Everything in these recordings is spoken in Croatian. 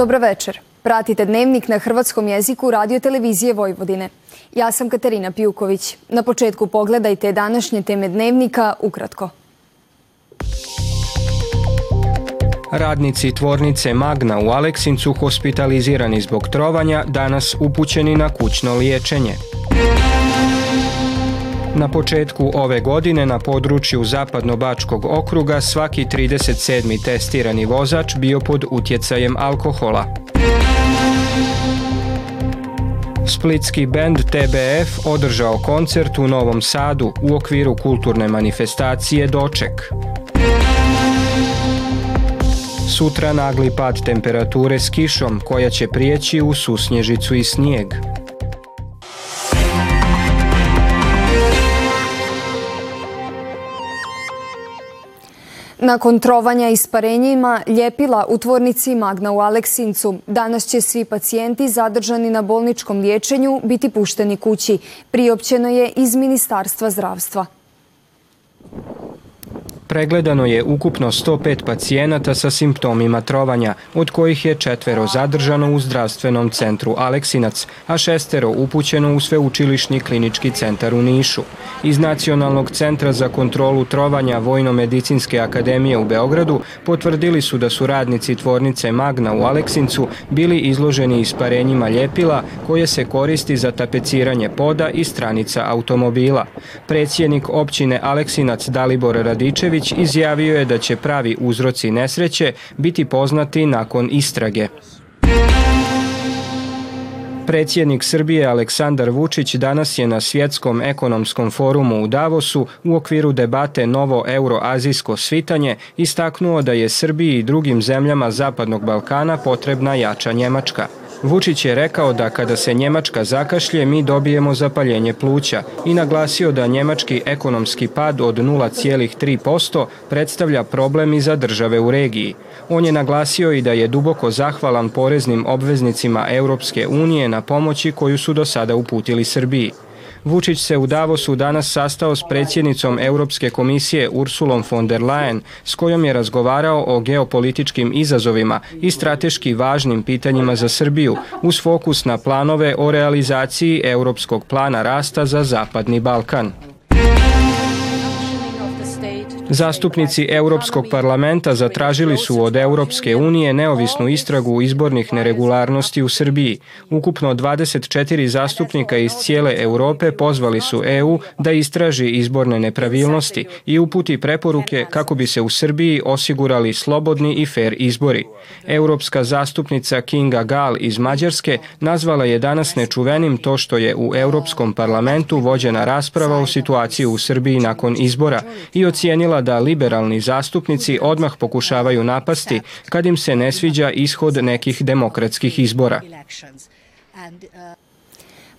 Dobro večer. Pratite dnevnik na hrvatskom jeziku radio televizije Vojvodine. Ja sam Katarina Pijuković. Na početku pogledajte današnje teme dnevnika ukratko. Radnici tvornice Magna u Aleksincu hospitalizirani zbog trovanja danas upućeni na kućno liječenje. Na početku ove godine na području Zapadno-Bačkog okruga svaki 37. testirani vozač bio pod utjecajem alkohola. Splitski bend TBF održao koncert u Novom Sadu u okviru kulturne manifestacije Doček. Sutra nagli pad temperature s kišom koja će prijeći u susnježicu i snijeg. Nakon trovanja isparenjima ljepila u tvornici Magna u Aleksincu, danas će svi pacijenti zadržani na bolničkom liječenju biti pušteni kući. Priopćeno je iz Ministarstva zdravstva. Pregledano je ukupno 105 pacijenata sa simptomima trovanja, od kojih je četvero zadržano u zdravstvenom centru Aleksinac, a šestero upućeno u sveučilišni klinički centar u Nišu. Iz Nacionalnog centra za kontrolu trovanja Vojno-medicinske akademije u Beogradu potvrdili su da su radnici tvornice Magna u Aleksincu bili izloženi isparenjima ljepila koje se koristi za tapeciranje poda i stranica automobila. Predsjednik općine Aleksinac Dalibor Radičević izjavio je da će pravi uzroci nesreće biti poznati nakon istrage. Predsjednik Srbije Aleksandar Vučić danas je na svjetskom ekonomskom forumu u Davosu u okviru debate Novo euroazijsko svitanje istaknuo da je Srbiji i drugim zemljama Zapadnog Balkana potrebna jača Njemačka. Vučić je rekao da kada se Njemačka zakašlje mi dobijemo zapaljenje pluća i naglasio da njemački ekonomski pad od 0,3% predstavlja problem i za države u regiji. On je naglasio i da je duboko zahvalan poreznim obveznicima Europske unije na pomoći koju su do sada uputili Srbiji. Vučić se u Davosu danas sastao s predsjednicom Europske komisije Ursulom von der Leyen, s kojom je razgovarao o geopolitičkim izazovima i strateški važnim pitanjima za Srbiju, uz fokus na planove o realizaciji Europskog plana rasta za Zapadni Balkan. Zastupnici Europskog parlamenta zatražili su od Europske unije neovisnu istragu izbornih neregularnosti u Srbiji. Ukupno 24 zastupnika iz cijele Europe pozvali su EU da istraži izborne nepravilnosti i uputi preporuke kako bi se u Srbiji osigurali slobodni i fair izbori. Europska zastupnica Kinga Gal iz Mađarske nazvala je danas nečuvenim to što je u Europskom parlamentu vođena rasprava o situaciji u Srbiji nakon izbora i ocijenila da liberalni zastupnici odmah pokušavaju napasti kad im se ne sviđa ishod nekih demokratskih izbora.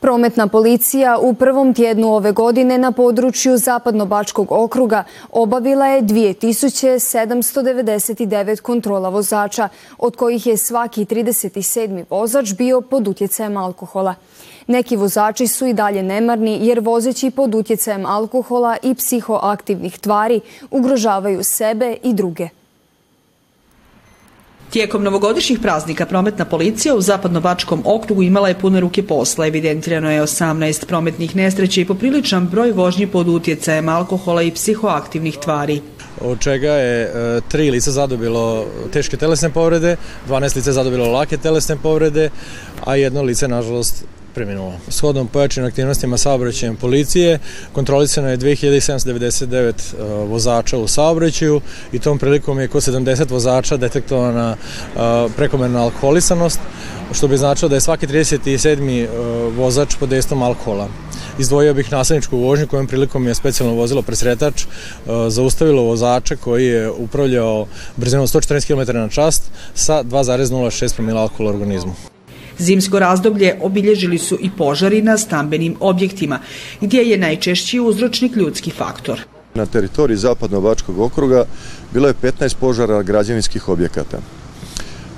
Prometna policija u prvom tjednu ove godine na području Zapadno-Bačkog okruga obavila je 2799 kontrola vozača, od kojih je svaki 37. vozač bio pod utjecajem alkohola. Neki vozači su i dalje nemarni jer vozeći pod utjecajem alkohola i psihoaktivnih tvari ugrožavaju sebe i druge. Tijekom novogodišnjih praznika prometna policija u Zapadno-Bačkom okrugu imala je pune ruke posla. Evidentirano je 18 prometnih nesreća i popriličan broj vožnji pod utjecajem alkohola i psihoaktivnih tvari od čega je e, tri lica zadobilo teške telesne povrede, 12 lica zadobilo lake telesne povrede, a jedno lice, nažalost, preminulo. Shodom pojačanim aktivnostima saobraćajem policije kontrolisano je 2799 e, vozača u saobraćaju i tom prilikom je kod 70 vozača detektovana e, prekomerna alkoholisanost, što bi značilo da je svaki 37. E, vozač pod dejstvom alkohola. Izdvojio bih nasljedničku vožnju kojom prilikom je specijalno vozilo presretač zaustavilo vozača koji je upravljao brzinom 114 km na čast sa 2,06 promila alkohola organizmu. Zimsko razdoblje obilježili su i požari na stambenim objektima, gdje je najčešći uzročnik ljudski faktor. Na teritoriji Zapadno-Bačkog okruga bilo je 15 požara građevinskih objekata.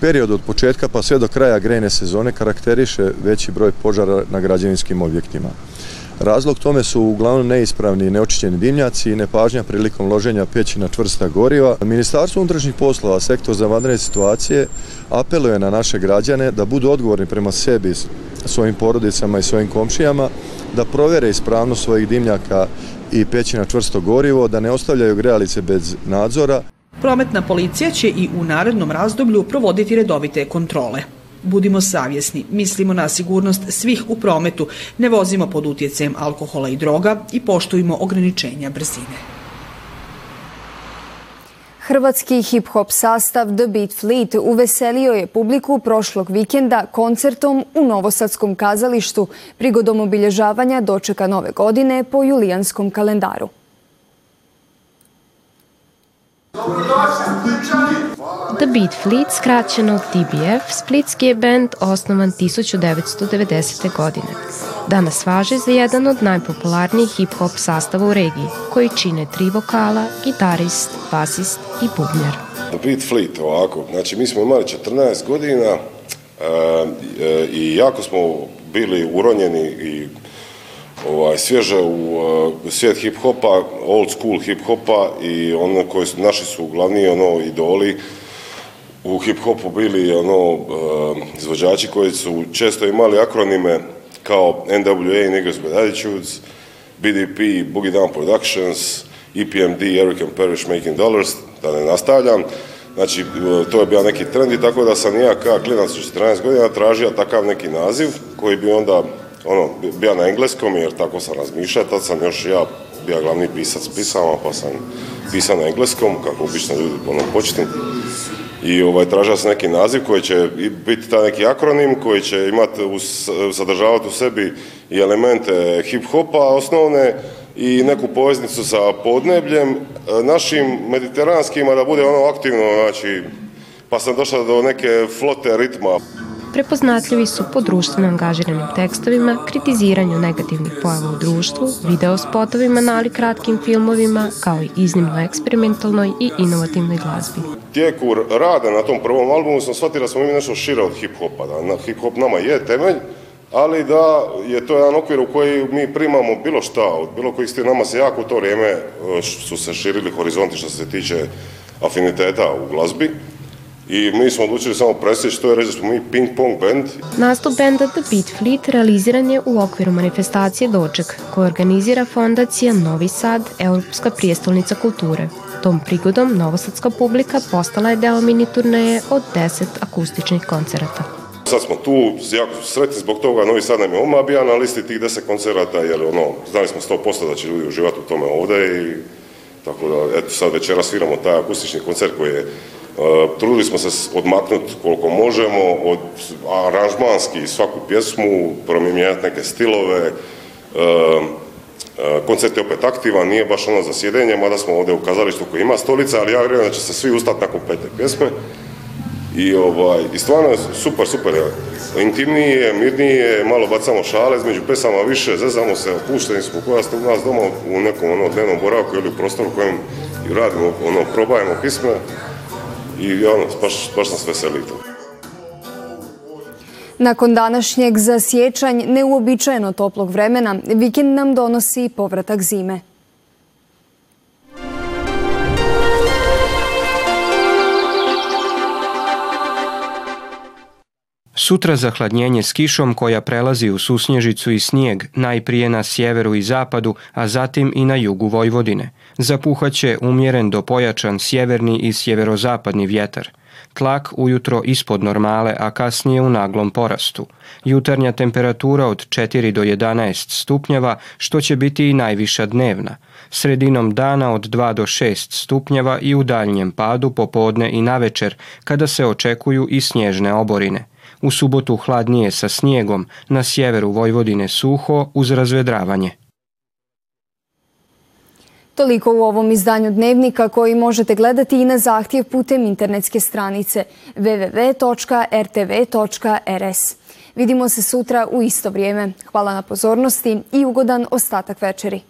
Period od početka pa sve do kraja grejne sezone karakteriše veći broj požara na građevinskim objektima. Razlog tome su uglavnom neispravni i neočićeni dimnjaci i nepažnja prilikom loženja peći na čvrsta goriva. Ministarstvo unutrašnjih poslova, sektor za vanredne situacije, apeluje na naše građane da budu odgovorni prema sebi, svojim porodicama i svojim komšijama, da provere ispravnost svojih dimnjaka i peći na čvrsto gorivo, da ne ostavljaju grejalice bez nadzora. Prometna policija će i u narednom razdoblju provoditi redovite kontrole. Budimo savjesni, mislimo na sigurnost svih u prometu, ne vozimo pod utjecajem alkohola i droga i poštujemo ograničenja brzine. Hrvatski hip-hop sastav The Beat Fleet uveselio je publiku prošlog vikenda koncertom u Novosadskom kazalištu prigodom obilježavanja dočeka nove godine po julijanskom kalendaru. The Beat Fleet, skraćeno DBF, splitski je band osnovan 1990. godine. Danas važe za jedan od najpopularnijih hip-hop sastava u regiji, koji čine tri vokala, gitarist, basist i bubnjar. The Beat Fleet, ovako, znači mi smo imali 14 godina e, e, i jako smo bili uronjeni i ovaj, svježe u uh, svijet hip-hopa, old school hip-hopa i ono koji su, naši su glavni ono, idoli u hip-hopu bili ono, uh, izvođači koji su često imali akronime kao NWA, Niggas with Attitudes, BDP, Boogie Down Productions, EPMD, Eric and Parrish Making Dollars, da ne nastavljam. Znači, to je bio neki trend i tako da sam ja kao klinac u 14 godina tražio takav neki naziv koji bi onda ono, bio na engleskom jer tako sam razmišljao, tad sam još ja bio glavni pisac pisama, pa sam pisao na engleskom, kako obično ljudi ono, početni. I ovaj, tražio sam neki naziv koji će biti taj neki akronim, koji će imati, sadržavati u sebi i elemente hip-hopa osnovne i neku poveznicu sa podnebljem, e, našim mediteranskima da bude ono aktivno, znači, pa sam došao do neke flote ritma prepoznatljivi su po društveno angažiranim tekstovima, kritiziranju negativnih pojava u društvu, videospotovima, nali kratkim filmovima, kao i iznimno eksperimentalnoj i inovativnoj glazbi. Tijeku rada na tom prvom albumu sam shvatio da smo mi nešto šire od hip-hopa, da hip-hop nama je temelj, ali da je to jedan okvir u koji mi primamo bilo šta, od bilo kojih stvari nama se jako u to vrijeme e, su se širili horizonti što se tiče afiniteta u glazbi i mi smo odlučili samo presjeći to je reći da smo mi ping pong band. Nastup benda The Beat Fleet realiziran je u okviru manifestacije Doček koju organizira fondacija Novi Sad, Europska prijestolnica kulture. Tom prigodom novosadska publika postala je deo mini turneje od 10 akustičnih koncerata. Sad smo tu, jako sretni zbog toga, Novi Sad nam je oma bija na listi tih 10 koncerata, jer ono, znali smo 100% da će ljudi uživati u tome ovdje i tako da, eto, sad večera sviramo taj akustični koncert koji je trudili smo se odmaknuti koliko možemo od aranžmanski svaku pjesmu, promijenjati neke stilove, e, e, koncert je opet aktivan, nije baš ono za sjedenje, mada smo ovdje u kazalištu koji ima stolica, ali ja vjerujem da će se svi ustati nakon pete pjesme. I, ovaj, I stvarno je super, super. Intimnije, mirnije, malo bacamo šale između pesama više, zezamo se, opušteni smo koja ste u nas doma u nekom ono, dnevnom boravku ili u prostoru kojem radimo, ono, probajemo pisme i ono, baš, baš nas veseli to. Nakon današnjeg za sjećanj neuobičajeno toplog vremena, vikend nam donosi povratak zime. Sutra zahladnjenje s kišom koja prelazi u susnježicu i snijeg, najprije na sjeveru i zapadu, a zatim i na jugu Vojvodine. Zapuhaće umjeren do pojačan sjeverni i sjeverozapadni vjetar. Tlak ujutro ispod normale, a kasnije u naglom porastu. Jutarnja temperatura od 4 do 11 stupnjeva, što će biti i najviša dnevna. Sredinom dana od 2 do 6 stupnjeva i u daljnjem padu popodne i navečer, kada se očekuju i snježne oborine. U subotu hladnije sa snijegom, na sjeveru Vojvodine suho uz razvedravanje. Toliko u ovom izdanju Dnevnika koji možete gledati i na zahtjev putem internetske stranice www.rtv.rs. Vidimo se sutra u isto vrijeme. Hvala na pozornosti i ugodan ostatak večeri.